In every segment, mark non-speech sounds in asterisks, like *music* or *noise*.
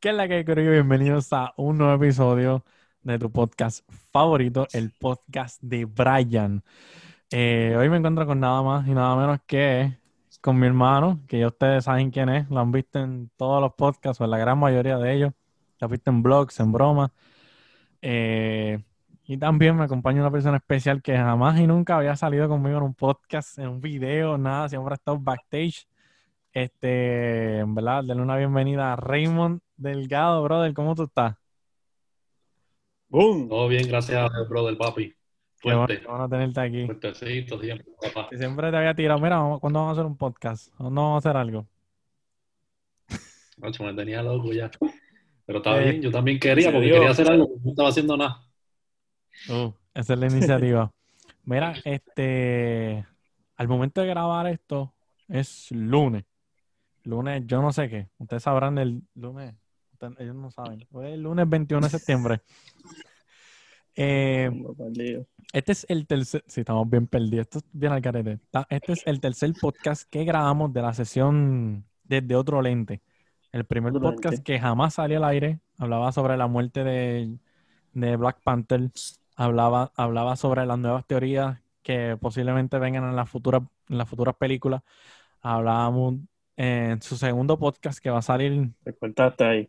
¿Qué es la que creo? Bienvenidos a un nuevo episodio de tu podcast favorito, el podcast de Brian. Eh, hoy me encuentro con nada más y nada menos que con mi hermano, que ya ustedes saben quién es, lo han visto en todos los podcasts, o en la gran mayoría de ellos, lo han visto en blogs, en bromas. Eh, y también me acompaña una persona especial que jamás y nunca había salido conmigo en un podcast, en un video, nada, siempre ha estado backstage. Este, en verdad, denle una bienvenida a Raymond Delgado, brother. ¿Cómo tú estás? ¡Boom! Todo bien, gracias, brother, papi. Fuerte. Qué bueno, tenerte aquí. Fuertecito siempre, papá. Siempre te había tirado. Mira, ¿cuándo vamos a hacer un podcast? ¿Cuándo vamos a hacer algo? Macho, me tenía loco ya. Pero estaba eh, bien, yo también quería, porque quería hacer algo, no estaba haciendo nada. Uh, esa es la iniciativa. Mira, este, al momento de grabar esto es lunes. Lunes, yo no sé qué. Ustedes sabrán el lunes. Ellos no saben. Fue el lunes 21 de septiembre. *laughs* Eh, este es el tercer. Sí, estamos bien perdidos. Esto es bien al carete. Este es el tercer podcast que grabamos de la sesión desde otro lente. El primer podcast que jamás salió al aire hablaba sobre la muerte de, de Black Panther hablaba, hablaba sobre las nuevas teorías que posiblemente vengan en las futuras, en las futuras películas. Hablábamos en su segundo podcast que va a salir. Te ahí.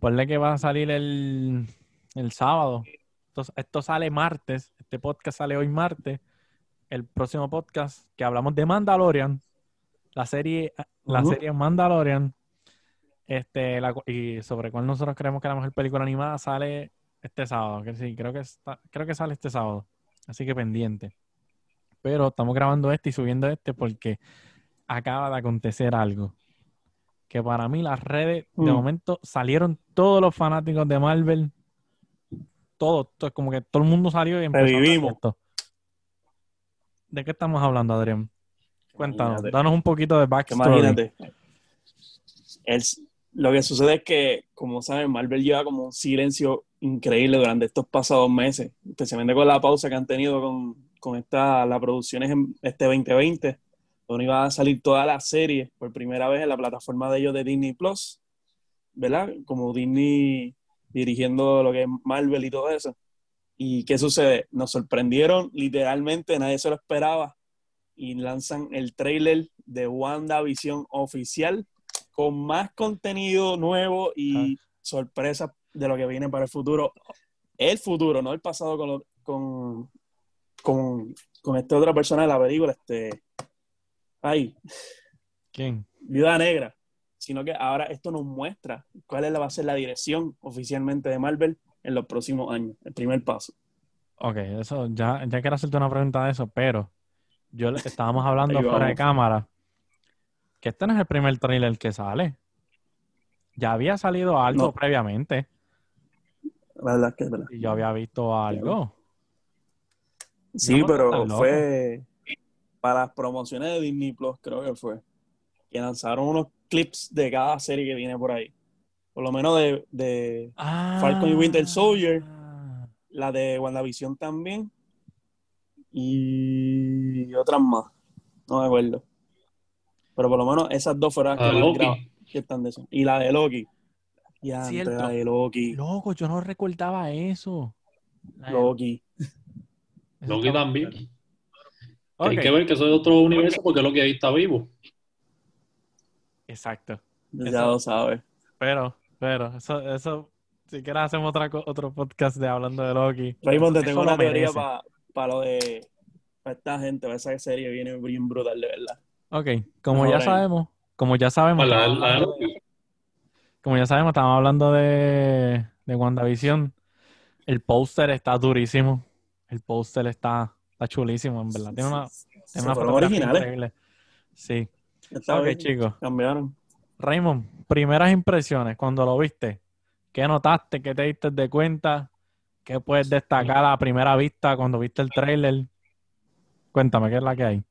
Ponle que va a salir el, sábado. Entonces, esto sale martes. Este podcast sale hoy martes. El próximo podcast que hablamos de Mandalorian. La serie, la serie Mandalorian. Este, y sobre cuál nosotros creemos que la mejor película animada sale este sábado, que sí, creo que, está, creo que sale este sábado. Así que pendiente. Pero estamos grabando este y subiendo este porque acaba de acontecer algo. Que para mí las redes, de mm. momento, salieron todos los fanáticos de Marvel. Todos, es como que todo el mundo salió y empezó esto. ¿De qué estamos hablando, Adrián? Cuéntanos, danos un poquito de backstory. Imagínate. El, lo que sucede es que, como saben, Marvel lleva como un silencio increíble durante estos pasados meses, especialmente con la pausa que han tenido con, con esta, las producciones en este 2020, donde iba a salir toda la serie por primera vez en la plataforma de ellos de Disney Plus, ¿verdad? Como Disney dirigiendo lo que es Marvel y todo eso. ¿Y qué sucede? Nos sorprendieron literalmente, nadie se lo esperaba, y lanzan el trailer de WandaVision oficial con más contenido nuevo y sorpresas de lo que viene para el futuro. El futuro, no el pasado con, con, con, con esta otra persona de la película, este. Ay. ¿Quién? Viuda Negra. Sino que ahora esto nos muestra cuál es, va a ser la dirección oficialmente de Marvel en los próximos años. El primer paso. Ok, eso, ya, ya quiero hacerte una pregunta de eso, pero yo estábamos hablando fuera de cámara que este no es el primer trailer que sale. Ya había salido algo previamente. La verdad que es verdad. Y yo había visto algo. Sí, pero fue para las promociones de Disney Plus, creo que fue. Que lanzaron unos clips de cada serie que viene por ahí. Por lo menos de, de Falcon y Winter Soldier. Ah. La de WandaVision también. Y otras más. No me acuerdo. Pero por lo menos esas dos fueron las que, están de eso. Y la de Loki. Ya, la de Loki. Loco, yo no recordaba eso. Loki. Loki también. Hay que ver que soy de otro universo porque Loki ahí está vivo. Exacto. Ya lo sabes. Pero, pero, eso, eso, si quieres hacemos otra, otro podcast de hablando de Loki. Raymond, te tengo una teoría para lo de para esta gente, para esa serie viene bien brutal, de verdad. Ok, como ya sabemos, como ya sabemos, como ya sabemos, estamos hablando de, de WandaVision. El póster está durísimo. El póster está, está chulísimo, en verdad. Tiene una, tiene una fotografía increíble. Sí. ok, chicos. Cambiaron. Raymond, primeras impresiones cuando lo viste. ¿Qué notaste? ¿Qué te diste de cuenta? ¿Qué puedes destacar a primera vista cuando viste el trailer? Cuéntame, ¿qué es la que hay?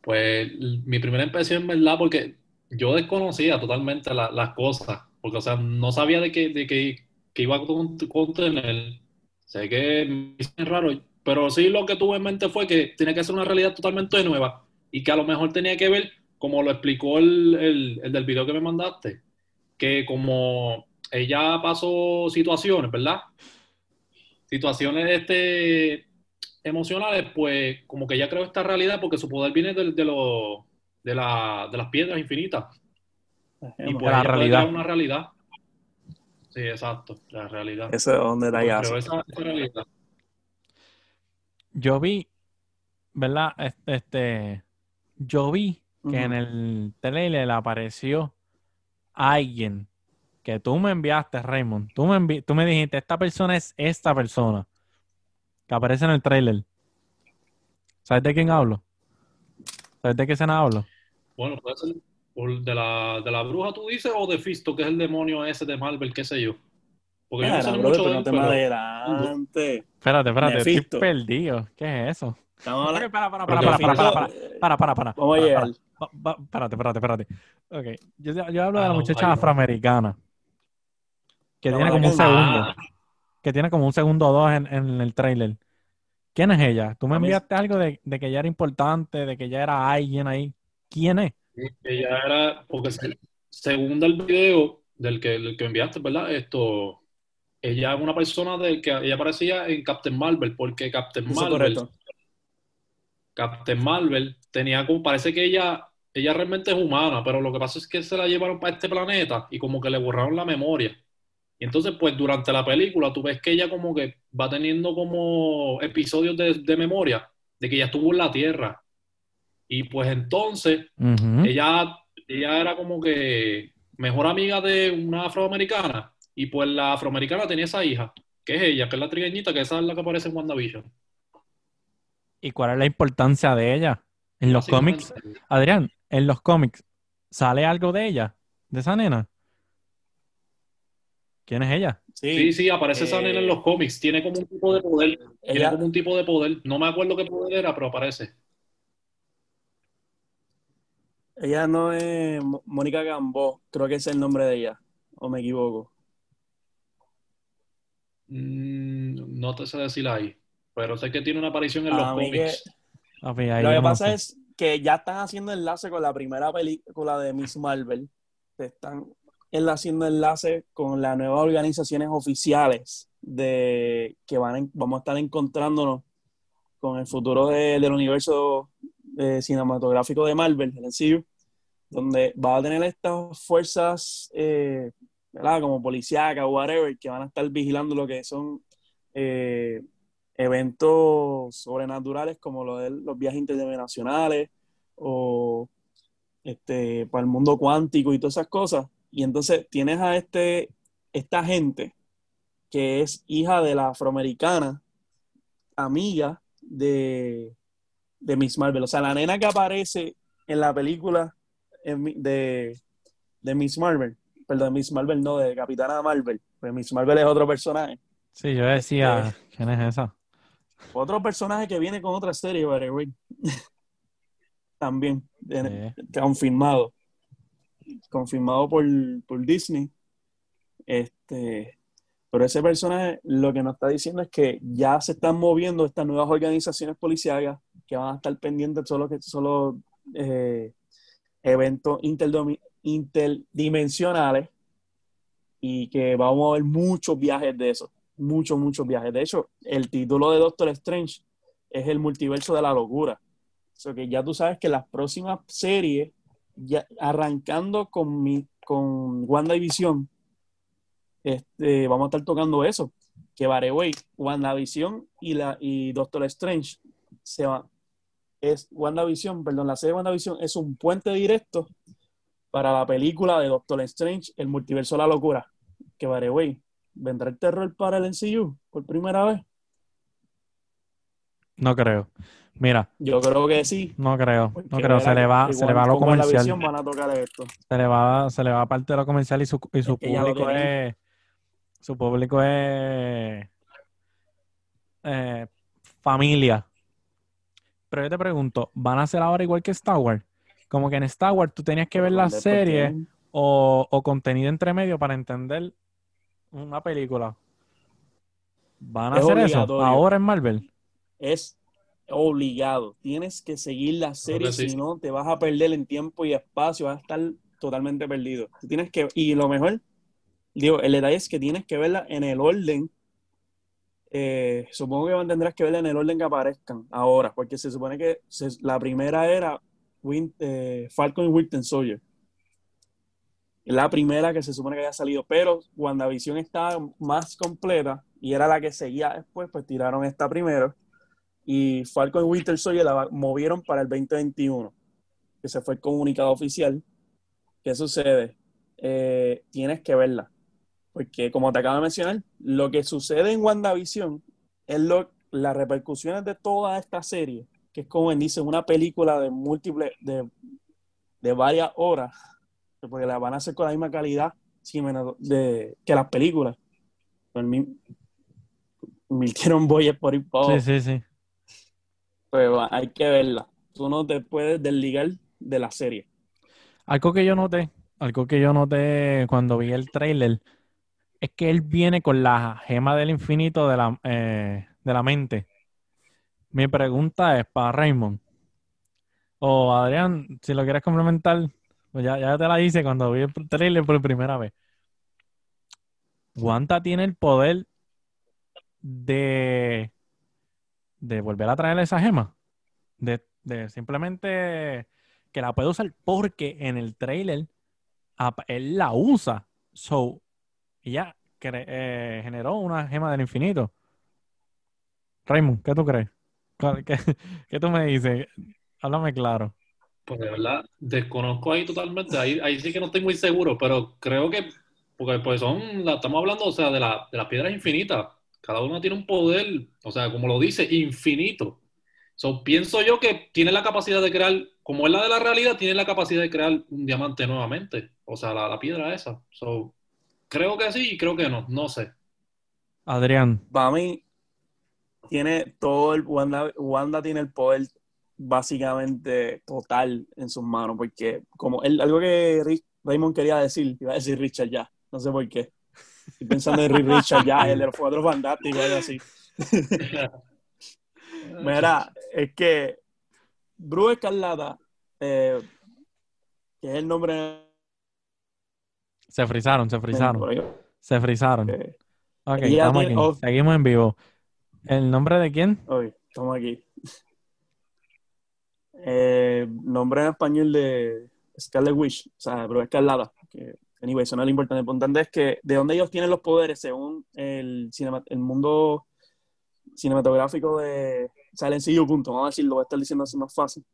Pues mi primera impresión, ¿verdad? Porque yo desconocía totalmente las cosas, porque, o sea, no sabía de qué, de qué, iba a contener. Sé que es raro, pero sí lo que tuve en mente fue que tenía que ser una realidad totalmente nueva y que a lo mejor tenía que ver, como lo explicó el, el, del video que me mandaste, que como ella pasó situaciones, ¿verdad? Situaciones este, emocionales, pues como que ella creó esta realidad porque su poder viene de, de, lo- de, la- de las piedras infinitas. Y pues la realidad. crear una realidad. Sí, exacto, la realidad. Eso es donde la hace. esa, esa realidad. Yo vi, ¿verdad? Este, este, yo vi que en el trailer apareció alguien que tú me enviaste, Raymond. Tú me, envi- tú me dijiste, esta persona es esta persona que aparece en el trailer. ¿Sabes de quién hablo? ¿Sabes de qué escena hablo? Bueno, puede ser por de la, de la bruja, tú dices, o de Fisto, que es el demonio ese de Marvel, qué sé yo. Porque yo no sé mucho de no te pero adelante. Espérate, espérate, estoy perdido. ¿Qué es eso? Estamos hablando. para, para, para, para, para, para, para, para, para, para, Vamos a para, llegar. para. Va- Espérate, espérate, espérate. Ok, yo, yo hablo de Ah, la muchacha no. afroamericana. Que tiene como un segundo. Que tiene como un segundo o dos en, en el trailer. ¿Quién es ella? Tú me enviaste algo de, de que ella era importante, de que ella era alguien ahí. ¿Quién es? ella era, porque se- según el video del que, del que enviaste, ¿verdad? Esto, ella es una persona de que ella aparecía en Captain Marvel, porque Captain Eso Marvel, correcto. Captain Marvel tenía como, parece que ella, ella realmente es humana, pero lo que pasa es que se la llevaron para este planeta y como que le borraron la memoria. Y entonces, pues durante la película, tú ves que ella como que va teniendo como episodios de, de memoria de que ella estuvo en la Tierra. Y pues entonces, ella, ella era como que mejor amiga de una afroamericana. Y pues la afroamericana tenía esa hija, que es ella, que es la trigueñita, que esa es la que aparece en WandaVision. ¿Y cuál es la importancia de ella? En los cómics, Adrián, en los cómics, ¿sale algo de ella? ¿De esa nena? ¿Quién es ella? Sí, Sí, sí, aparece esa Eh, nena en los cómics. Tiene como un tipo de poder. Tiene ella, como un tipo de poder. No me acuerdo qué poder era, pero aparece. ella no es Mónica Gambó, creo que ese es el nombre de ella, o me equivoco. Mm, no te sé decir ahí. Pero sé que tiene una aparición en los A que- cómics. Lo que pasa sé. es que ya están haciendo enlace con la primera película de Miss Marvel. Están en- haciendo enlace con las nuevas organizaciones oficiales de que van en- vamos a estar encontrándonos con el futuro de- del universo eh, cinematográfico de Marvel, el MCU, donde va a tener estas fuerzas, eh, ¿verdad? Como policíacas o whatever, que van a estar vigilando lo que son eh, eventos sobrenaturales como lo de los viajes interdimensionales o este, para el mundo cuántico y todas esas cosas. Y entonces tienes a este, esta gente que es hija de la afroamericana, amiga de, de Miss Marvel. O sea, la nena que aparece en la película de, de Miss Marvel, perdón, Miss Marvel no, de Capitana Marvel, pues Miss Marvel es otro personaje. Sí, yo decía, Este- ¿quién es esa? Otro personaje que viene con otra serie, the way. *laughs* También, de- confirmado. Confirmado por, por Disney. Este, pero ese personaje lo que nos está diciendo es que ya se están moviendo estas nuevas organizaciones policiales que van a estar pendientes de solo que solo eh, eventos interdimensionales y que vamos a ver muchos viajes de eso muchos, muchos viajes. De hecho, el título de Doctor Strange es el multiverso de la locura. O que ya tú sabes que las próximas series, ya, arrancando con, mi, con WandaVision, este, vamos a estar tocando eso. Que Bareway, WandaVision y, la, y Doctor Strange se va. Es WandaVision, perdón, la serie WandaVision es un puente directo para la película de Doctor Strange, el multiverso de la locura. Que Bareway, ¿vendrá el terror para el NCU por primera vez? No creo. Mira, Yo creo que sí. no creo, no creo. Se le va, se le va a lo la comercial. visión van a tocar esto. Se le va, se le va parte de lo comercial y su, y su Es que ya lo público es, su público es eh, familia. Pero yo te pregunto, ¿van a hacer ahora igual que Star Wars? Como que en Star Wars tú tenías que ver la serie o, o contenido entre medio para entender una película. ¿Van a Es hacer eso ahora en Marvel? Es obligado. Tienes que seguir la serie, si no te vas a perder en tiempo y espacio. Vas a estar totalmente perdido. Tú tienes que, y lo mejor, digo, el detalle es que tienes que verla en el orden. eh, supongo que tendrás que verla en el orden que aparezcan ahora, porque se supone que se- la primera era Win- eh, Falcon y Winter Soldier. La primera que se supone que había salido, pero WandaVision está más completa y era la que seguía después, pues tiraron esta primero. Y Falcon y Winter Soldier la movieron para el 2021, que se fue el comunicado oficial. ¿Qué sucede? Eh, tienes que verla. Porque como te acabo de mencionar, lo que sucede en WandaVision es lo, las repercusiones de toda esta serie, que es como dice, una película de múltiples, de, de varias horas, porque la van a hacer con la misma calidad de, que las películas. Pues Invirtieron boyes por ir. Sí, sí, sí. Pero hay que verla. Tú no te puedes desligar de la serie. Algo que yo noté, algo que yo noté cuando vi el trailer, es que él viene con la gema del infinito de la, eh, de la mente. Mi pregunta es para Raymond. O Adrián, si lo quieres complementar, pues ya, ya te la hice cuando vi el trailer por primera vez. Wanda tiene el poder de, de volver a traer esa gema. De, de simplemente que la puede usar porque en el trailer él la usa. So, ella eh, generó una gema del infinito. Raymond, ¿qué tú crees? ¿Cuál- ¿Qué, *laughs* qué tú me dices? Háblame claro. Pues de verdad, desconozco ahí totalmente, ahí, ahí sí que no estoy muy seguro, pero creo que, porque pues son, la, estamos hablando, o sea, de, la, de las piedras infinitas, cada una tiene un poder, o sea, como lo dice, infinito. So, pienso yo que tiene la capacidad de crear, como es la de la realidad, tiene la capacidad de crear un diamante nuevamente, o sea, la, la piedra esa. So, creo que sí y creo que no, no sé. Adrián, Para mí, tiene todo el. Wanda, Wanda tiene el poder básicamente total en sus manos, porque como él, algo que Rick- Raymond quería decir, iba a decir Richard ya, no sé por qué. Estoy pensando en Richard ya, el de los cuatro fantásticos, algo así. *laughs* Mira, es que Bruce Escarlata, eh, que es el nombre. se frizaron, se frizaron, se frizaron. eh, Ok, estamos aquí. Seguimos en vivo. ¿El nombre de quién? ok, estamos aquí. Eh, nombre en español de Scarlet Witch, o sea, Bruce Escarlata. Que, anyway, eso no es lo importante. Lo importante es que de dónde ellos tienen los poderes según el, el mundo cinematográfico de Silent CU, punto. Vamos a decirlo, voy a estar diciendo así más fácil.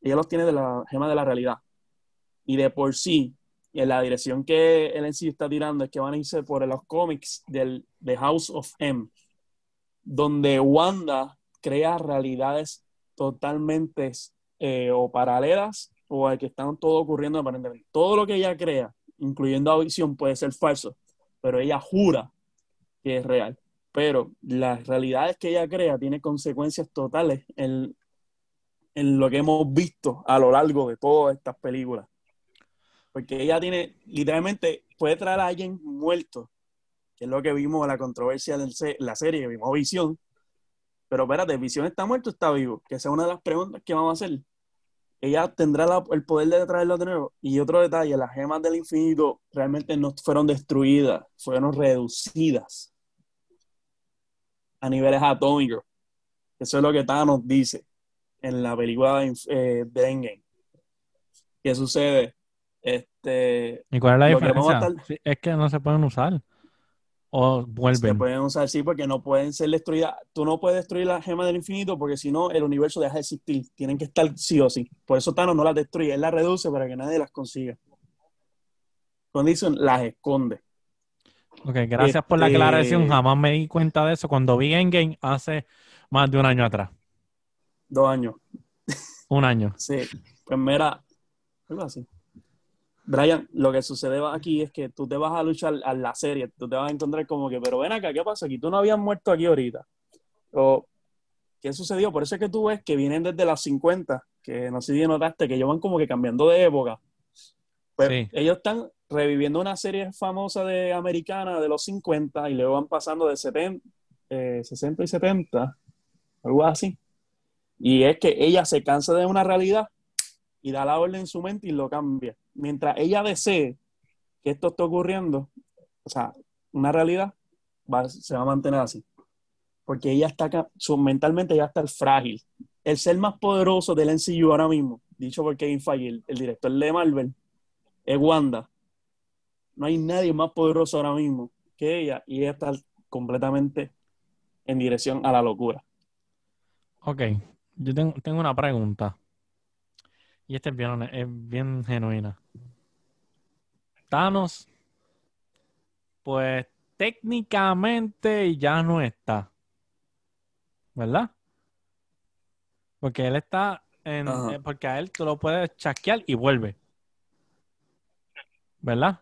Ella los tiene de la gema de la realidad. Y de por sí, en la dirección que el NCU está tirando es que van a irse por los cómics del The House of M, donde Wanda crea realidades totalmente eh, o paralelas o que están todo ocurriendo aparentemente. Todo lo que ella crea, incluyendo a Visión, puede ser falso, pero ella jura que es real. Pero las realidades que ella crea tienen consecuencias totales en, en lo que hemos visto a lo largo de todas estas películas. Porque ella tiene, literalmente, puede traer a alguien muerto, que es lo que vimos en la controversia de la serie, que vimos Visión. Pero espérate, ¿Visión está muerto o está vivo? Que esa es una de las preguntas que vamos a hacer. Ella tendrá la- el poder de traerlo de nuevo. Y otro detalle, las gemas del infinito realmente no fueron destruidas, fueron reducidas a niveles atómicos. Eso es lo que Thanos dice en la película de, eh, de Endgame. ¿Qué sucede? Este, ¿Y cuál es la que diferencia? estar- Sí, es que no se pueden usar. O se vuelven. pueden usar sí porque no pueden ser destruidas. Tú no puedes destruir la gema del infinito porque si no el universo deja de existir. Tienen que estar sí o sí. Por eso Thanos no las destruye, él las reduce para que nadie las consiga. Dicen las esconde. Ok, gracias por la Este- aclaración. Jamás me di cuenta de eso cuando vi Endgame hace más de un año atrás. Dos años. Un año. Sí. Pues mira, algo así. Brian, lo que sucede aquí es que tú te vas a luchar a la serie, tú te vas a encontrar como que, pero ven acá, ¿qué pasa aquí? Tú no habías muerto aquí ahorita. O, ¿qué sucedió? Por eso es que tú ves que vienen desde los 50, que no sé si notaste, que ellos van como que cambiando de época. Pues Sí. ellos están reviviendo una serie famosa de americana de los 50 y luego van pasando de 70, eh, 60 y 70, algo así. Y es que ella se cansa de una realidad y da la orden en su mente y lo cambia. Mientras ella desee que esto esté ocurriendo, o sea, una realidad se va a mantener así. Porque ella está, su, mentalmente ya está frágil. El ser más poderoso del MCU ahora mismo, dicho por Kevin Feige, el, el director de Marvel, es Wanda. No hay nadie más poderoso ahora mismo que ella y ella está completamente en dirección a la locura. Ok, yo tengo una pregunta. Y esta es bien, es bien genuina. Thanos, pues técnicamente ya no está. ¿Verdad? Porque él está en. Eh, porque a él tú lo puedes chasquear y vuelve. ¿Verdad?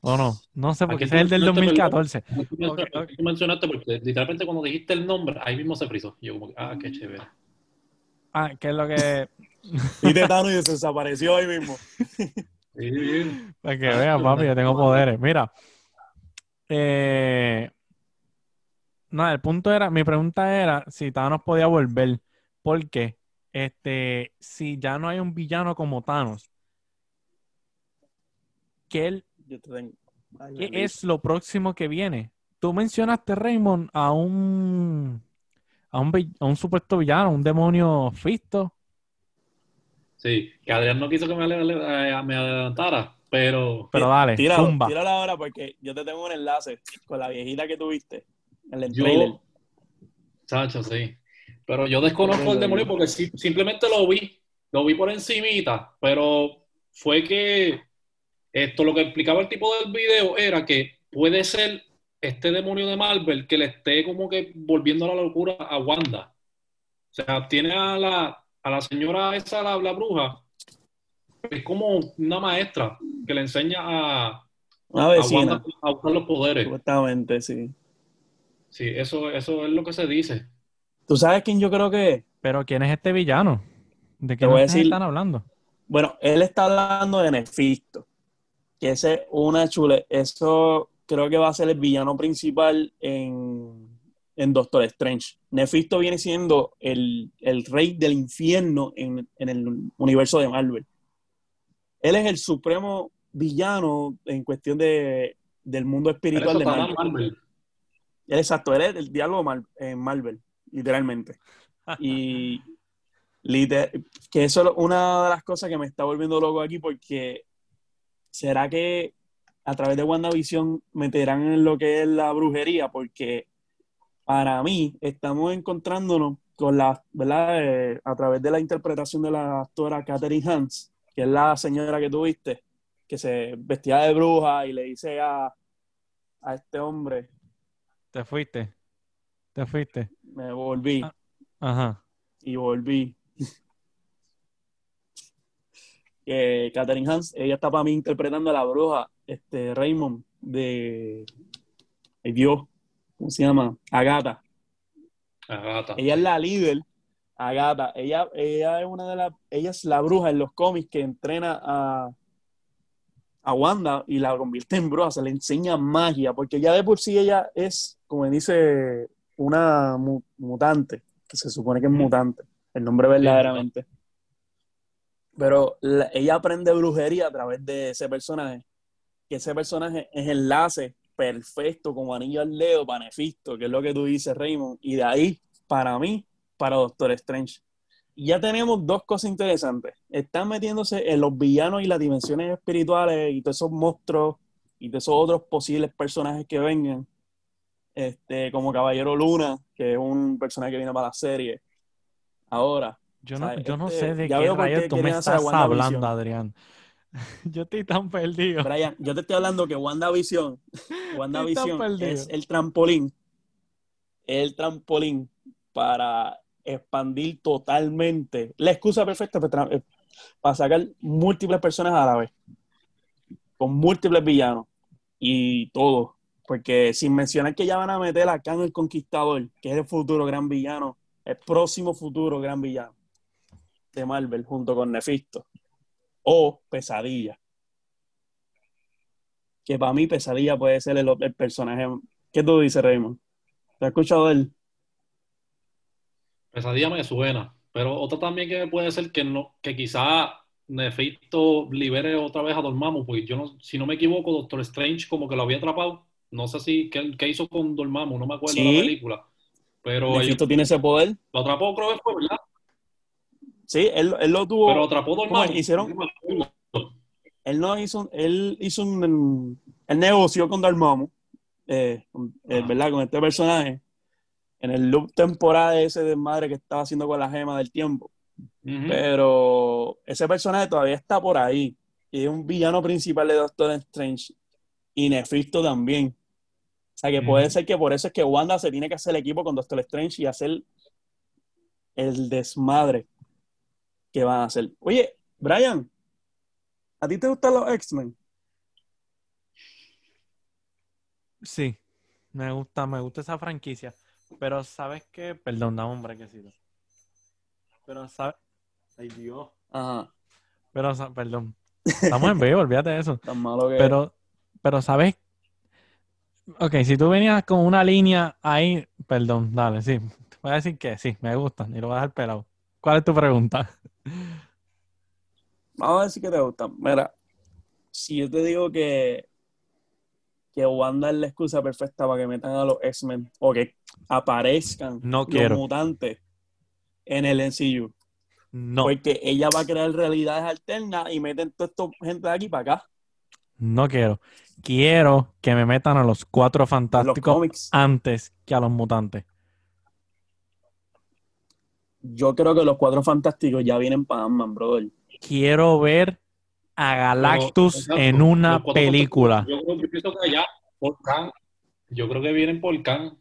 ¿O no? No sé, porque ese es el del tú mencionaste, 2014. Tú mencionaste, Ok, ok. tú mencionaste porque literalmente cuando dijiste el nombre, ahí mismo se frizó. Yo como que, ah, qué chévere. Ah, ¿qué es lo que. *laughs* Y Thanos y se desapareció ahí mismo. *laughs* Sí, bien. Para que vean, papi, yo tengo poderes. Mira. Eh, no, el punto era, mi pregunta era si Thanos podía volver. Porque, este, si ya no hay un villano como Thanos, ¿qué, él- Yo te tengo. Ay, qué es lo próximo que viene? Tú mencionaste, Raymond, a un, a un, vi- a un supuesto villano, un demonio Fisto. Sí, que Adrián no quiso que me, eh, me adelantara, pero Pero dale, Tíralo, zumba. tíralo ahora porque yo te tengo un enlace con la viejita que tuviste. En el yo, trailer. chacho, sí. Pero yo desconozco el demonio porque simplemente lo vi, lo vi por encimita, pero fue que esto lo que explicaba el tipo del video era que puede ser este demonio de Marvel que le esté como que volviendo a la locura a Wanda. O sea, tiene a la, a la señora esa, la, la bruja, es como una maestra que le enseña a, Una a vecina, Wanda a usar los poderes. supuestamente, sí. Sí, eso, eso es lo que se dice. ¿Tú sabes quién yo creo que es? Pero ¿quién es este villano? ¿De qué voy a decir- están hablando? Bueno, él está hablando de Nefisto, que ese es una chule. Eso creo que va a ser el villano principal en, en Doctor Strange. Nefisto viene siendo el, el rey del infierno en, en el universo de Marvel. Él es el supremo villano en cuestión de, del mundo espiritual de Marvel. exacto, él es el diálogo Mar- en Marvel, literalmente. Y *laughs* liter- que eso es una de las cosas que me está volviendo loco aquí porque ¿será que a través de WandaVision meterán en lo que es la brujería? Porque para mí estamos encontrándonos con la, ¿verdad? Eh, a través de la interpretación de la actora Katherine Hans, que es la señora que tuviste, que se vestía de bruja y le dice a, a este hombre, Te fuiste. Te fuiste. me volví. Ah. Ajá. y volví. Que Catherine Hans, ella está para mí interpretando a la bruja, este Raymond, de el Dios, ¿cómo se llama? Agatha. Agata. Ella es la líder, Agatha. Ella, ella es una de las, ella es la bruja en los cómics que entrena a, a Wanda y la convierte en bruja, se le enseña magia, porque ya de por sí ella es, como dice, una mu- mutante, que se supone que es Ujú. mutante, el nombre verdaderamente. Pero la- ella aprende brujería a través de ese personaje, que ese personaje es enlace perfecto como anillo al dedo para que es lo que tú dices, Raymond, y de ahí, para mí, para Doctor Strange. Y ya tenemos dos cosas interesantes. Están metiéndose en los villanos y las dimensiones espirituales y todos esos monstruos y todos esos otros posibles personajes que vengan, este, como Caballero Luna, que es un personaje que viene para la serie. Ahora, Yo no, O sea, yo no este- sé de qué rayos tú me estás hablando, Adrián. *laughs* Yo estoy tan perdido. Brian, yo te estoy hablando que WandaVision, *laughs* WandaVision es el trampolín, el trampolín para expandir totalmente, la excusa perfecta para, sacar múltiples personas a la vez, con múltiples villanos y todo, porque sin mencionar que ya van a meter a Kang el Conquistador, que es el futuro gran villano, el próximo futuro gran villano de Marvel junto con Nefisto o Pesadilla que para mí Pesadilla puede ser el, el personaje. ¿Qué tú dices, Raymond? ¿Te has escuchado él? Pesadilla me suena, pero otra también que puede ser que no, que quizá Nefisto libere otra vez a Dormammu, porque yo no, si no me equivoco, Doctor Strange como que lo había atrapado. No sé si qué, qué hizo con Dormammu, no me acuerdo de Sí. la película. Pero Mephisto tiene ese poder. lo atrapó, creo que fue, ¿verdad? Sí, él, él lo tuvo. Pero atrapó Dormammu. ¿Cómo hicieron? Él no hizo, un- él hizo un, él negoció con Dormammu, eh, eh. ¿verdad? Con este personaje, en el loop temporal ese de madre que estaba haciendo con la gema del tiempo. Pero ese personaje todavía está por ahí. Y es un villano principal de Doctor Strange. Y Nefisto también. O sea que puede ser que por eso es que Wanda se tiene que hacer equipo con Doctor Strange y hacer el desmadre que van a hacer. Oye, Brian, ¿a ti te gustan los X-Men? Sí, me gusta, me gusta esa franquicia. Pero ¿sabes qué? Perdón, dame un brequecito. Pero ¿sabes? Ay, Dios. Ajá, Pero, perdón. Estamos en vivo, olvídate de eso. *laughs* tan malo que Pero, pero ¿sabes? Ok, si tú venías con una línea ahí, perdón, dale, sí. Voy a decir que sí, me gustan y lo voy a dejar pelado. ¿Cuál es tu pregunta? Vamos a ver si que te gustan. Mira, si yo te digo que, que Wanda es la excusa perfecta para que metan a los X-Men o que aparezcan No los mutantes en el MCU, No, porque ella va a crear realidades alternas y meten toda esta gente de aquí para acá, no quiero. Quiero que me metan a los cuatro los fantásticos antes que a los mutantes. Yo creo que los cuatro fantásticos ya vienen para Ant-Man, brother. Quiero ver a Galactus Pero, en una película. Yo, creo- yo pienso que allá, por Khan, yo creo que vienen por Khan,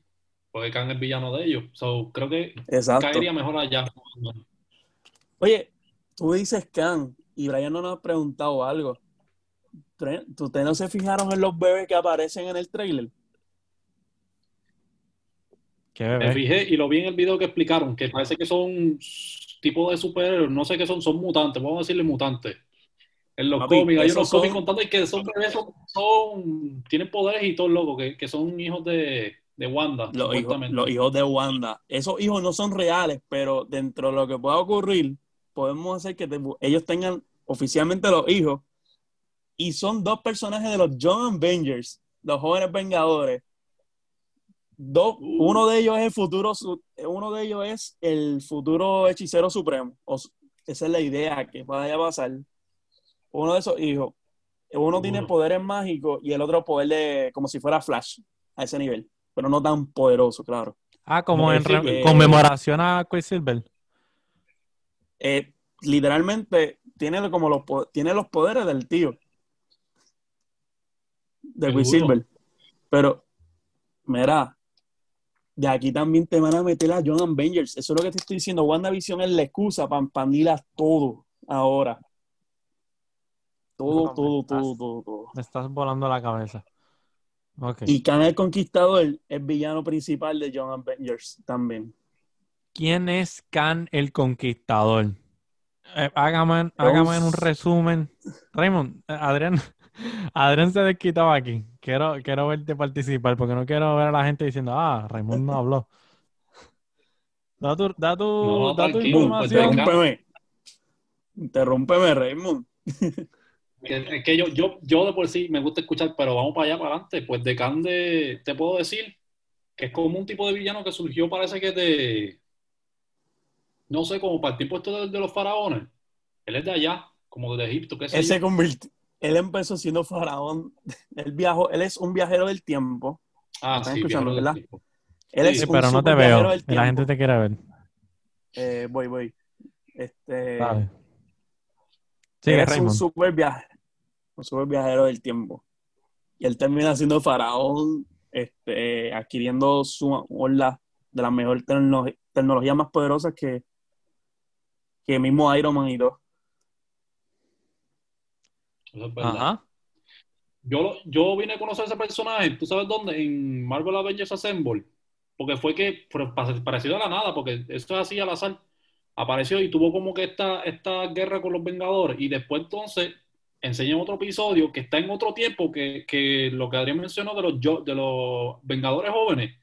porque Khan es villano de ellos. So, creo que Exacto. caería mejor allá. Oye, tú dices Khan y Brian no nos ha preguntado algo. ¿Ustedes no se fijaron en los bebés que aparecen en el trailer? Qué Me fijé y lo vi en el video que explicaron, que parece que son tipo de superhéroes, no sé qué son, son mutantes, vamos a decirle mutantes. En los Papi, cómics, hay unos cómics son- contando que son bebés, son, son- tienen poderes y todo loco, que, que son hijos de, de Wanda, Los hijos, supuestamente. los hijos de Wanda. Esos hijos no son reales, pero dentro de lo que pueda ocurrir, podemos hacer que te- ellos tengan oficialmente los hijos. Y son dos personajes de los Young Avengers, los jóvenes Vengadores. Dos, Uh. Uno de ellos es el futuro, uno de ellos es el futuro hechicero supremo. O esa es la idea que vaya a pasar. Uno de esos hijos. Uno tiene poderes mágicos y el otro poder de como si fuera Flash a ese nivel, pero no tan poderoso, claro. Ah, como en fijé. conmemoración a Quicksilver. Eh, literalmente tiene como los tiene los poderes del tío de. Quicksilver. Pero mira, de aquí también te van a meter a John Avengers. Eso es lo que te estoy diciendo. WandaVision es la excusa para expandirlas todo ahora. Todo, No, todo, estás- todo, todo, todo. Me estás volando la cabeza. Y Khan el Conquistador es villano principal de John Avengers también. ¿Quién es Khan el Conquistador? Eh, hágame, hágame un resumen. Raymond, eh, Adrián, Adrián se desquitaba aquí. Quiero, quiero verte participar porque no quiero ver a la gente diciendo, ah, Raymond no habló. Da tu, da tu, No, da tu pues, información. interrúmpeme. Interrúmpeme, Raymond. Que- Es que yo, yo, yo de por sí me gusta escuchar, pero vamos para allá, para adelante. Pues de Khan de, te puedo decir que es como un tipo de villano que surgió, parece que de, no sé, como para el tiempo esto de, de los faraones. Él es de allá, como de Egipto, qué sé Él se yo. convirtió. Él empezó siendo faraón. Él viajó, él es un viajero del tiempo. Ah, están sí, escuchando, del ¿verdad? tiempo. Él Sí, es Sí, un pero no te veo. del La gente te quiere ver. Eh, voy, voy. Este, él Sigue, es un super viaje, un super viajero del tiempo. Y él termina siendo faraón, este, adquiriendo su ola de las mejores tecno- tecnologías más poderosas que, que mismo Iron Man y todo. Eso es verdad. Ajá. Yo, yo vine a conocer ese personaje, ¿tú sabes dónde? En Marvel Avengers Assemble. Porque fue que, parecido a la nada, porque esto es así al azar. Apareció y tuvo como que esta, esta guerra con los Vengadores. Y después entonces enseñan otro episodio que está en otro tiempo que, que lo que Adrián mencionó de los, de los Vengadores jóvenes.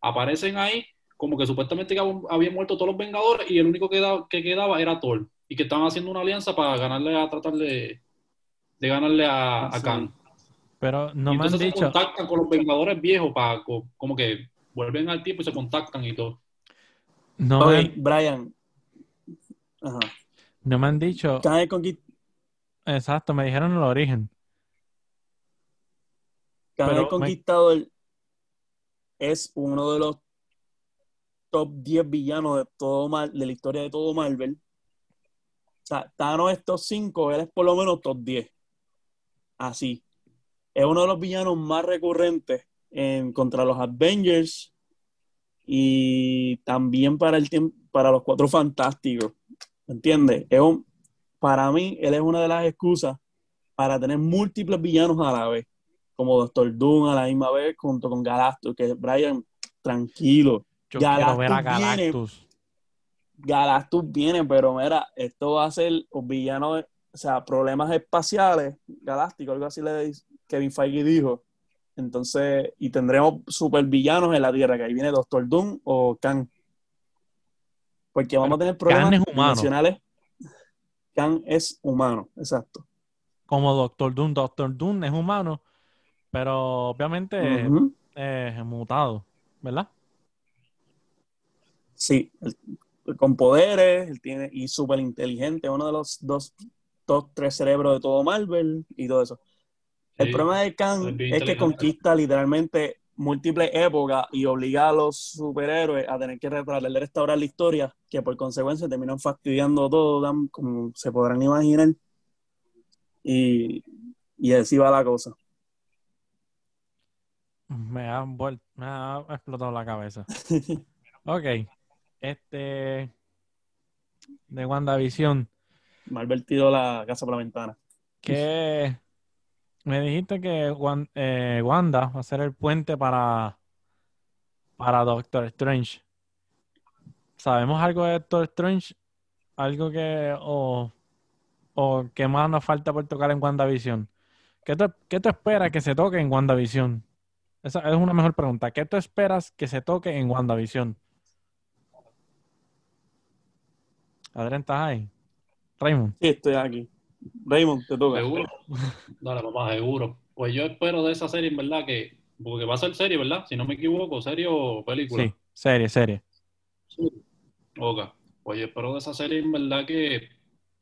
Aparecen ahí como que supuestamente habían muerto todos los Vengadores y el único que, da- que quedaba era Thor. y que estaban haciendo una alianza para ganarle a tratar de, de ganarle a, a Sí. Khan. Pero no y me han entonces se dicho, contactan con los Vengadores viejos para co- como que vuelven al tiempo y se contactan y todo. no Brian. Ajá. no me han dicho, Conquist- exacto, me dijeron el origen. Khan Pero el me- Conquistador es uno de los top 10 villanos de todo Mar- de la historia de todo Marvel. O sea, Thanos es top 5, él es por lo menos top 10. Así. Es uno de los villanos más recurrentes en, contra los Avengers y también para, el para los Cuatro Fantásticos. ¿Me entiendes? Es un- para mí, él es una de las excusas para tener múltiples villanos a la vez, como Doctor Doom a la misma vez, junto con Galactus, que Brian, tranquilo. Yo Galactus ver a viene. Galactus. Viene, pero mira, esto va a ser los villanos, o sea, problemas espaciales, galácticos, algo así le dice- Kevin Feige dijo. Entonces, y tendremos supervillanos en la Tierra, que ahí viene Doctor Doom o Kang. Porque vamos a tener problemas Kang es humano. dimensionales. Kang es humano, exacto. Como Doctor Doom. Doctor Doom es humano, pero obviamente es mutado, ¿verdad? Sí, él- con poderes, él tiene, y súper inteligente, uno de los dos, top tres cerebros de todo Marvel y todo eso. El Sí. problema de bien es que conquista literalmente múltiples épocas y obliga a los superhéroes a tener que tratar de restaurar la historia, que por consecuencia terminan fastidiando todo, como se podrán imaginar. Y, y así va la cosa. Me ha vuelto, me ha explotado la cabeza. *laughs* Ok. Este de WandaVision, Marvel tiró la casa por la ventana. que me dijiste que eh, Wanda va a ser el puente para, para Doctor Strange. ¿Sabemos algo de Doctor Strange? ¿Algo que o, o qué más nos falta por tocar en WandaVision? ¿Qué tú, qué tú esperas que se toque en WandaVision? Esa es una mejor pregunta. ¿Qué tú esperas que se toque en WandaVision? Adrián, ¿estás ahí? Raymond. Sí, estoy aquí. Raymond, te toca. ¿Seguro? *laughs* Dale, papá, seguro. Pues yo espero de esa serie, en verdad, que. Porque va a ser serie, ¿verdad? Si no me equivoco, serie o película. Sí, serie, serie. Ok. Pues yo espero de esa serie, en verdad, que,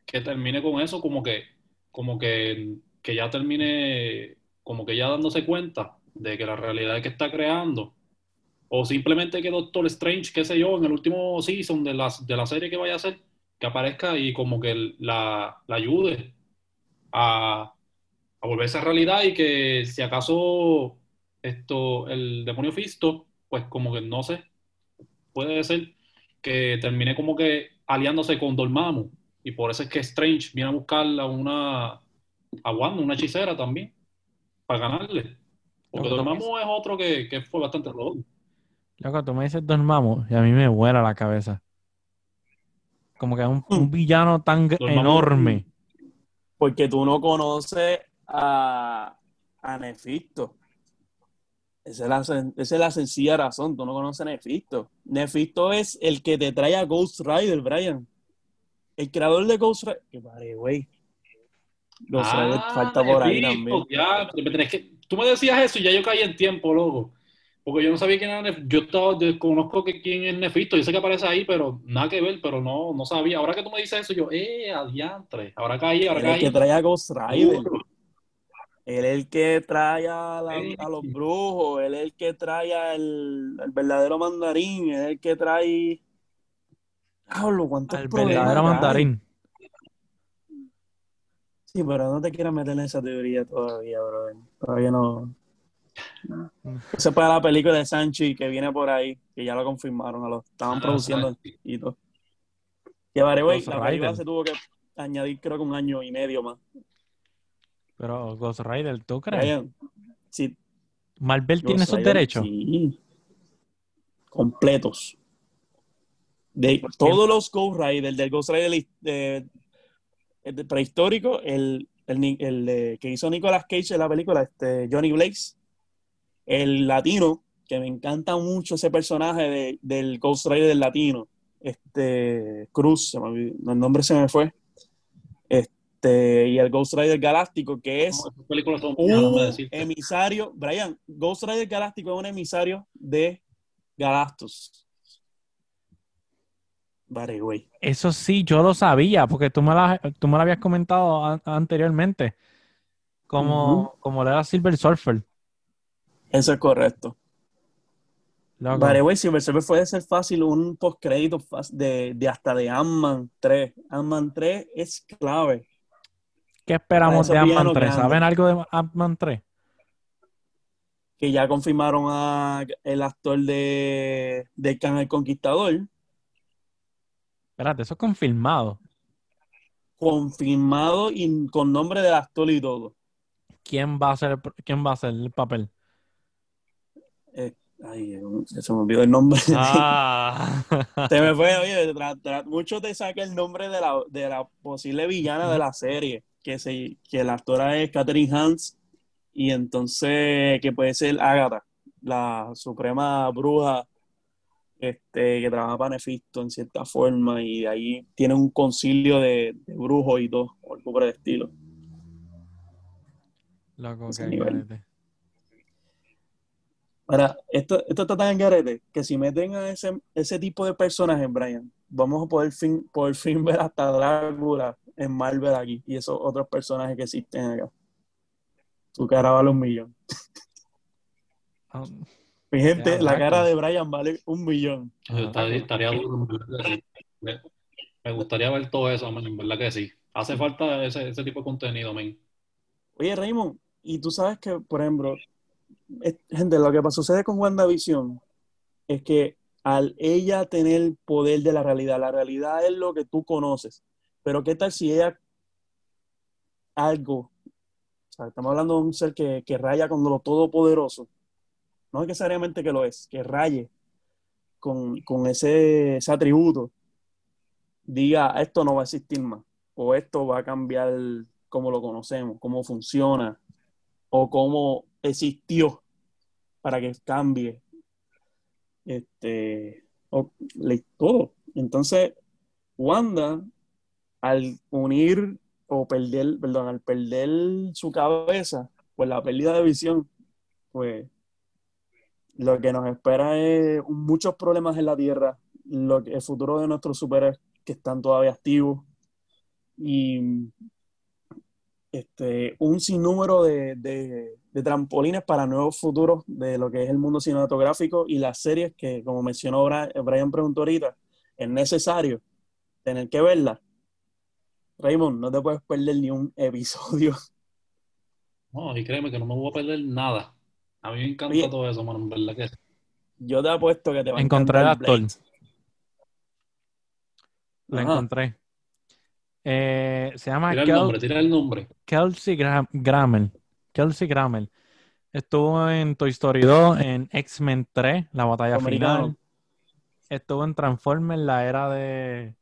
que termine con eso, como que, como que, que ya termine, como que ya dándose cuenta de que la realidad que está creando. O simplemente que Doctor Strange, qué sé yo, en el último season de la, de la serie que vaya a hacer, que aparezca y como que la, la ayude a, a volverse a realidad y que si acaso esto, el demonio Fisto, pues como que no sé, puede ser que termine como que aliándose con Dormammu y por eso es que Strange viene a buscarla una a Wanda, una hechicera también, para ganarle. Porque Dormammu es otro que, que fue bastante rodón. Loco, tú me dices Dormammu y a mí me vuela la cabeza. Como que es un, un Mm. villano tan enorme. Porque tú no conoces a, a Nefisto. Esa es, la, esa es la sencilla razón. Tú no conoces a Nefisto. Nefisto es el que te trae a Ghost Rider, Brian. El creador de Ghost Rider. Que pare, güey. Ghost Rider Ah, falta por ahí también. Ya, tú me decías eso y ya yo caí en tiempo, loco. Porque yo no sabía quién era Nefisto. Yo estaba, desconozco que quién es Nefisto. Yo sé que aparece ahí, pero nada que ver, pero no, no sabía. Ahora que tú me dices eso, yo, eh, adiantre. Ahora caí, ahora Él es el caí. que trae a Ghost Rider. Él es el que trae a, la- Sí. a los brujos. Él es el que trae al, al verdadero mandarín. Él es el que trae. Pablo, ¿cuántos El verdadero mandarín. Sí, pero no te quieras meter en esa teoría todavía, brother. Todavía no. Esa es para la película de Sanchi que viene por ahí, que ya lo confirmaron, lo estaban Ah, produciendo y todo. Que vale, la película se tuvo que añadir creo que un año y medio más. Pero Ghost Rider, ¿tú crees? Brian, sí, Marvel tiene Rider, derechos. Sí. Completos. De todos los Ghost Rider, del Ghost Rider de, prehistórico, el, el, el de- que hizo Nicolas Cage en la película, este, Johnny Blaze, el latino, que me encanta mucho ese personaje de- del Ghost Rider del latino, este Cruz, se me olvidó- el nombre se me fue. Este, y el Ghost Rider Galáctico, que es No, un emisario. Brian, Ghost Rider Galáctico es un emisario de Galactus. Vale, güey. Eso sí, yo lo sabía, porque tú me la, tú me lo habías comentado an- anteriormente. Como, como le era Silver Surfer. Eso es correcto. loco. Vale, güey, Silver Surfer puede ser fácil un postcrédito de, de hasta de Ant-Man 3. Ant-Man 3 es clave. ¿Qué esperamos de Ant-Man villanos 3? grandes. ¿Saben algo de Ant-Man 3? Que ya confirmaron a el actor de, de el Conquistador. Espérate, eso es confirmado. Confirmado y con nombre del actor y todo. ¿Quién va a hacer el, quién va a hacer el papel? Eh, ay, se me olvidó el nombre. Ah. *laughs* Se me fue, oye, tra- tra- mucho te saca el nombre de la, de la posible villana de la serie, que, se, que la actora es Catherine Hans, y entonces que puede ser Agatha, la suprema bruja este, que trabaja para Nefisto en cierta forma, y ahí tiene un concilio de, de brujos y todo, o algo por el estilo. Loco, Ese Ahora, esto, esto está tan en garete que si meten a ese, ese tipo de personajes, Brian, vamos a poder fin, por *laughs* fin ver hasta Drácula en Marvel aquí y esos otros personajes que existen acá. Su cara vale un millón. Ah, Mi gente, la Drácula. cara de Brian vale un millón. Estaría, estaría duro. Me, gustaría ver todo eso, man, en verdad que sí. Hace falta ese, ese tipo de contenido, men. Oye, Raymond, y tú sabes que, por ejemplo, gente, lo que sucede con WandaVision es que al ella tener el poder de la realidad, la realidad es lo que tú conoces, pero ¿qué tal si ella algo, o sea, estamos hablando de un ser que, que raya con lo todopoderoso, no necesariamente que lo es, que raye con, con ese, ese atributo, diga, esto no va a existir más, o esto va a cambiar cómo lo conocemos, cómo funciona, o cómo existió para que cambie este todo. Entonces, Wanda, al unir o perder, perdón, al perder su cabeza, pues la pérdida de visión, pues lo que nos espera es muchos problemas en la Tierra, lo el futuro de nuestros superhéroes que están todavía activos y este, un sinnúmero de, de- de trampolines para nuevos futuros de lo que es el mundo cinematográfico y las series que, como mencionó Brian preguntó ahorita, es necesario tener que verlas. Raymond, no te puedes perder ni un *laughs* episodio. No, y créeme que no me voy a perder nada. A mí me encanta Oye. todo eso, mano, en verdad que. Yo te apuesto que te va a Encontré el actor. Blade. Lo Ajá. encontré. Eh, se llama Tira el Kel- nombre, tira el nombre. Kelsey Gra- Grammer. Kelsey Grammer. Estuvo en Toy Story 2, en X-Men 3, la batalla Americano. final. Estuvo en Transformers, la era de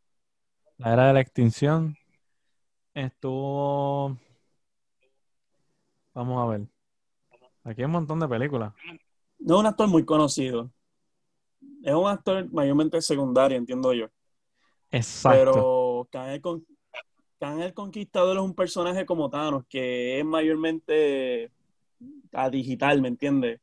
la era de la extinción. Estuvo. Vamos a ver. Aquí hay un montón de películas. No es un actor muy conocido. Es un actor mayormente secundario, entiendo yo. Exacto. Pero el, Con- Kang el Conquistador es un personaje como Thanos, que es mayormente a digital, ¿me entiendes?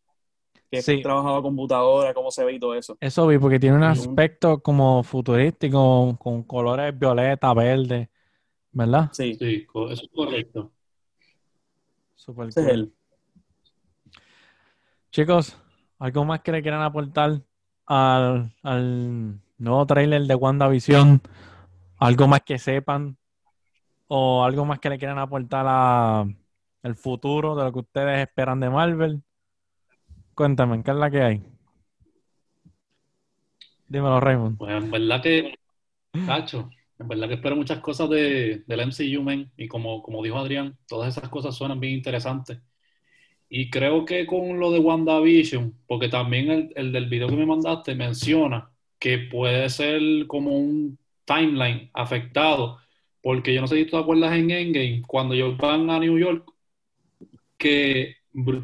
Que Sí. es trabajado a computadora, cómo se ve y todo eso. Eso vi, porque tiene un aspecto como futurístico, con colores violeta, verde, ¿verdad? Sí, Sí, eso es correcto. Super es cool. él. Chicos, ¿algo más que le quieran aportar al, al nuevo tráiler de WandaVision? ¿Algo más que sepan? ¿O algo más que le quieran aportar a el futuro de lo que ustedes esperan de Marvel? Cuéntame, ¿qué es la que hay? Dímelo, Raymond. Pues en verdad que, cacho, en verdad que espero muchas cosas de, del MCU, man. Y como, como dijo Adrián, todas esas cosas suenan bien interesantes. Y creo que con lo de WandaVision, porque también el, el del video que me mandaste menciona que puede ser como un timeline afectado. Porque yo no sé si tú te acuerdas en Endgame, cuando ellos van a New York, que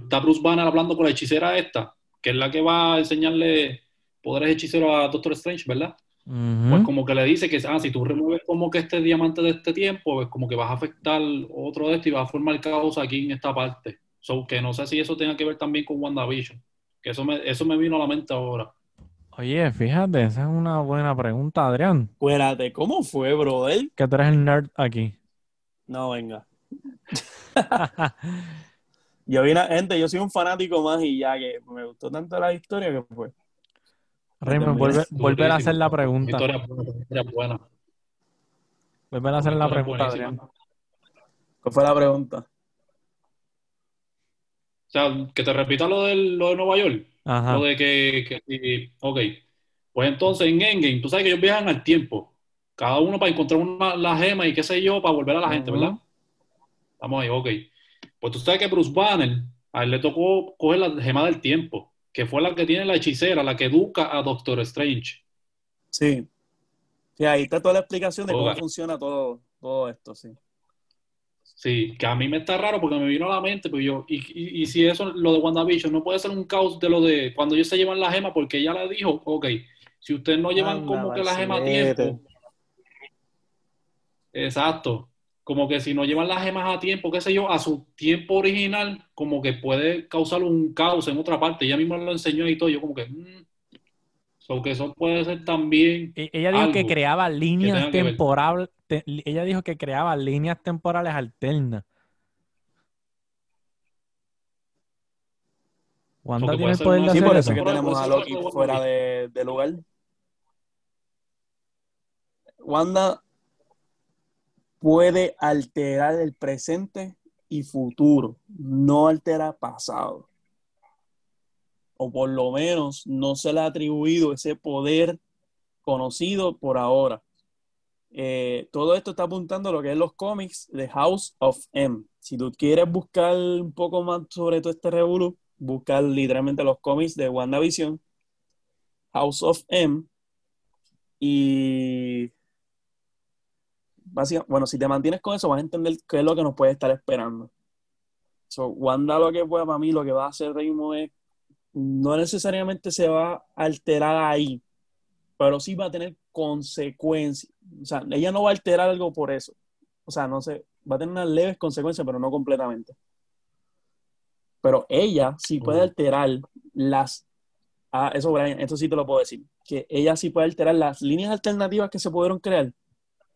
está Bruce Banner hablando con la hechicera esta, que es la que va a enseñarle poderes hechiceros a Doctor Strange, ¿verdad? Pues como que le dice que ah, si tú remueves como que este diamante de este tiempo, pues como que vas a afectar otro de este y vas a formar caos aquí en esta parte. So, que no sé si eso tenga que ver también con WandaVision. Que eso me, eso me vino a la mente ahora. Oye, fíjate, esa es una buena pregunta, Adrián. Cuérate, ¿cómo fue, brother? Que tú eres el nerd aquí. No, venga. *laughs* Yo vi una gente, yo soy un fanático más y ya que me gustó tanto la historia que fue. Raymond, vuelve, volver a hacer la pregunta. Historia buena, historia buena. Volver a hacer la pregunta. Adrián. ¿Cuál fue la pregunta? O sea, que te repita lo, del, lo de Nueva York. Ajá. Lo de que, que sí, ok. Pues entonces en Endgame, tú sabes que ellos viajan al tiempo. Cada uno para encontrar una, la gema y qué sé yo, para volver a la gente. ¿verdad? Estamos ahí, ok. Pues tú sabes que Bruce Banner, a él le tocó coger la gema del tiempo, que fue la que tiene la hechicera, la que educa a Doctor Strange. Sí. Sí, ahí está toda la explicación de cómo funciona todo, todo esto, sí. Sí, que a mí me está raro porque me vino a la mente, pues yo, y, y, y si eso, lo de WandaVision, no puede ser un caos de lo de cuando ellos se llevan la gema, porque ella le dijo, ok, si ustedes no llevan Anda, como que la gema a tiempo, exacto, como que si no llevan las gemas a tiempo, qué sé yo, a su tiempo original, como que puede causar un caos en otra parte, ella misma lo enseñó y todo, yo como que, mm, so que eso puede ser también, E- Ella dijo que creaba líneas que temporales. te- ella dijo que creaba líneas temporales alternas. Wanda tiene puede el poder de Sí, hacer por eso. eso que tenemos a Loki fuera de lugar. Wanda puede alterar el presente y futuro, no altera pasado. O por lo menos no se le ha atribuido ese poder conocido por ahora. Eh, todo esto está apuntando a lo que es los cómics de House of M. Si tú quieres buscar un poco más sobre todo este revolú, buscar literalmente los cómics de WandaVision, House of M, y bueno, si te mantienes con eso, vas a entender qué es lo que nos puede estar esperando. So, Wanda lo que puede para mí, lo que va a hacer Raymond es, no necesariamente se va a alterar ahí, pero sí va a tener consecuencias. O sea, ella no va a alterar algo por eso. O sea, no sé, va a tener unas leves consecuencias, pero no completamente. Pero ella sí puede alterar las... Ah, eso, Brian, esto sí te lo puedo decir. Que ella sí puede alterar las líneas alternativas que se pudieron crear.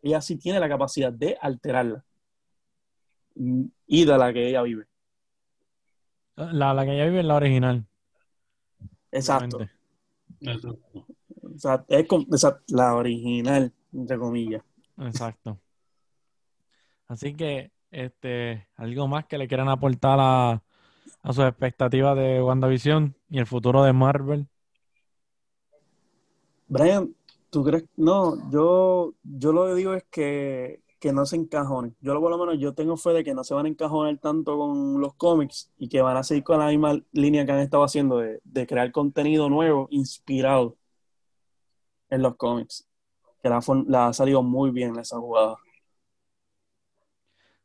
Ella sí tiene la capacidad de alterarlas. Mm, Y de la que ella vive. La, la que ella vive es la original. Exacto. Exacto. Es la original, entre comillas. Exacto. Así que, este, algo más que le quieran aportar a, a sus expectativas de WandaVision y el futuro de Marvel. Brian, ¿tú crees? No, yo, yo lo que digo es que, que no se encajonen. Yo por lo menos yo tengo fe de que no se van a encajonar tanto con los cómics y que van a seguir con la misma línea que han estado haciendo de, de crear contenido nuevo, inspirado en los cómics. Que la ha salido muy bien esa jugada.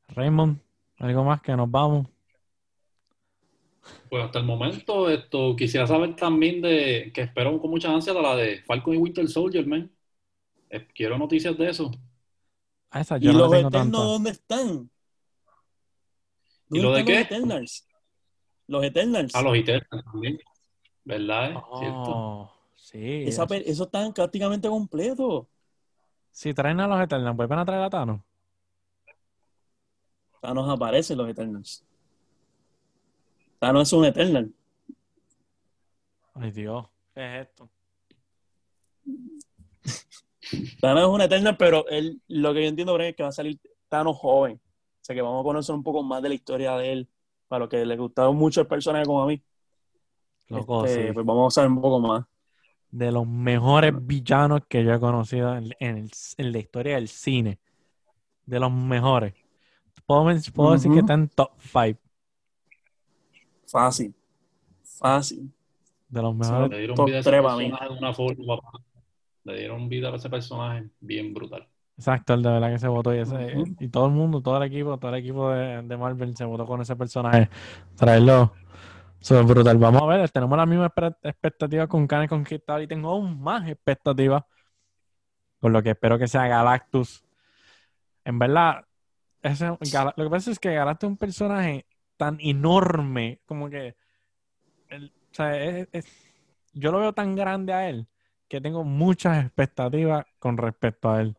Raymond, algo más que nos vamos. Pues hasta el momento, esto quisiera saber también de, que espero con mucha ansia de la de Falcon y Winter Soldier, man. Eh, quiero noticias de eso. A esa ¿Y no los Eternos dónde están? ¿Y ¿Dónde lo de están los qué? Eternals? Los Eternals. A los Eternals también. ¿Verdad? eh? ¿Cierto? Oh, sí. Esa eso están prácticamente completos. Si traen a los Eternals, vuelven a traer a Thanos. Thanos aparece en los Eternals. Thanos es un Eternal. Ay, Dios. ¿Qué es esto? Thanos es un Eternal, pero él, lo que yo entiendo Brian, es que va a salir Thanos joven. O sea que vamos a conocer un poco más de la historia de él. Para lo que le gustaba mucho el personaje como a mí. Loco, Este, sí. Pues vamos a saber un poco más. De los mejores villanos que yo he conocido en, en el- en la historia del cine. De los mejores. Puedo, puedo decir que está en top 5 Fácil. Fácil. de los mejores. Le dieron Top vida a ese tres para mí. personaje de una forma. Le dieron vida a ese personaje bien brutal. Exacto, el de verdad que se votó y, ese, y todo el mundo, todo el equipo, todo el equipo de, de Marvel se votó con ese personaje. Traerlo súper brutal. Vamos a ver, tenemos la misma expectativa con Khan Conquistador y tengo aún más expectativas Por lo que espero que sea Galactus. En verdad, ese- lo que pasa es que Galactus es un personaje tan enorme, como que. el- o sea, es- es- yo lo veo tan grande a él que tengo muchas expectativas con respecto a él.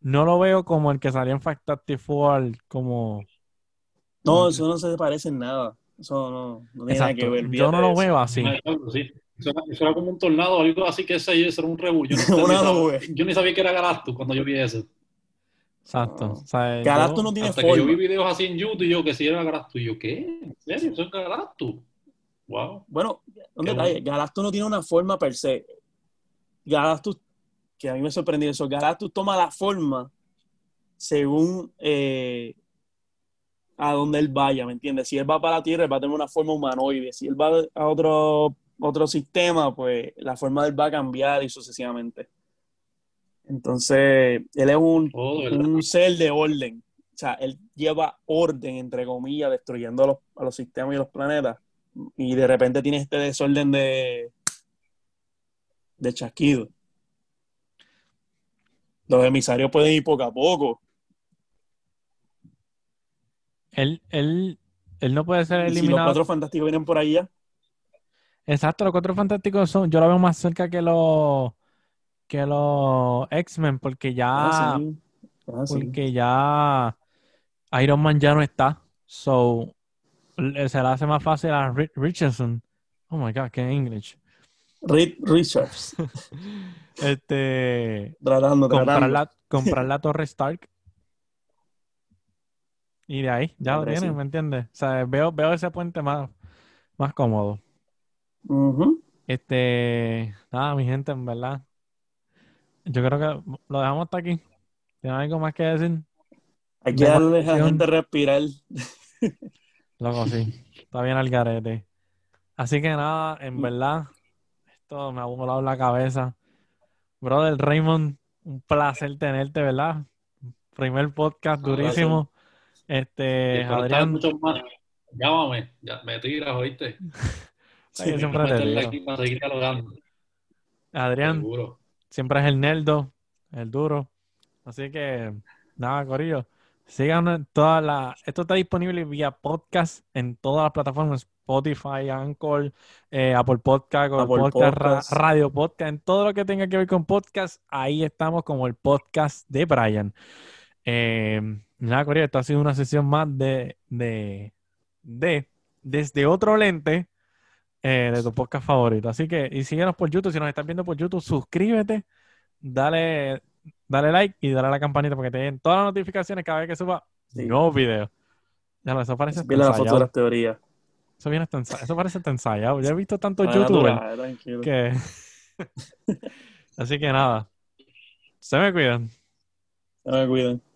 No lo veo como el que salió en Fantastic Four, como. No, eso no se parece en nada. Eso no, no tiene nada que Exacto. ver. Yo no lo veo así. Ah, sí. Eso, era, eso era como un tornado o algo así que yo, eso era un revuelo. Yo, no *laughs* nada. yo ni sabía que era Galactus cuando yo vi eso. Exacto. No. O sea, Galactus yo- no tiene Hasta que yo vi forma. videos así en YouTube y yo que si era Galactus. Y yo, ¿qué? ¿En serio? ¿Eso es Galactus? Wow. Bueno, un Qué detalle, bueno. Galactus no tiene una forma per se. Galactus, que a mí me sorprendió eso, Galactus toma la forma según eh, a donde él vaya, ¿me entiendes? Si él va para la Tierra, él va a tener una forma humanoide. Si él va a otro, otro sistema, pues la forma de él va a cambiar y sucesivamente. Entonces, él es un, Oh, un ser de orden. O sea, él lleva orden, entre comillas, destruyendo a los, a los sistemas y los planetas. Y de repente tiene este desorden de, de chasquido. Los emisarios pueden ir poco a poco. él, él, él no puede ser Y si los eliminado. cuatro fantásticos vienen por ahí ya, Exacto, los cuatro fantásticos son, yo lo veo más cerca que los que los X-Men, porque ya, ah, sí. Ah, sí. porque ya Iron Man ya no está. So se le hace más fácil a Ri- Richardson. Oh my god, que English. Reed Richards, *laughs* Este tratando, comprar tratando. la, comprar la torre Stark. Y de ahí, ya lo sí. ¿me entiendes? O sea, veo, veo ese puente más, más cómodo. Este, nada, mi gente, en verdad. Yo creo que lo dejamos hasta aquí. ¿Tienen algo más que decir? Hay que darle a la gente respirar. Loco, sí. *laughs* Está bien al garete. Así que nada, en verdad, esto me ha volado la cabeza. Brother Raymond, un placer tenerte, ¿verdad? Primer podcast Ah, durísimo. Este, Adrián, más. Llámame, ya me tiras, ¿oíste? *laughs* Sí, Sí, siempre te Meterle tiro. aquí para seguir dialogando. Adrián, Seguro. siempre es el nerdo, el duro. Así que, nada, Corillo. Síganos en todas las. Esto está disponible vía podcast en todas las plataformas: Spotify, Anchor, eh, Apple Podcast, Apple Podcast, Ra- Podcast. Radio Podcast, en todo lo que tenga que ver con podcast. Ahí estamos como el podcast de Brian. Eh, nada, Corillo, esta ha sido una sesión más de, de, de desde otro lente eh, de tu podcast favorito. Así que, y síguenos por YouTube. Si nos estás viendo por YouTube, suscríbete, dale, dale like y dale a la campanita para que te den todas las notificaciones cada vez que suba Sí. nuevos videos. Ya lo, eso parece hasta Viene la foto de ensayado. las teorías. Eso, viene hasta eso parece hasta ensayado. Yo he visto tantos Ah, youtubers que... *laughs* Así que nada. Se me cuidan. No me cuiden.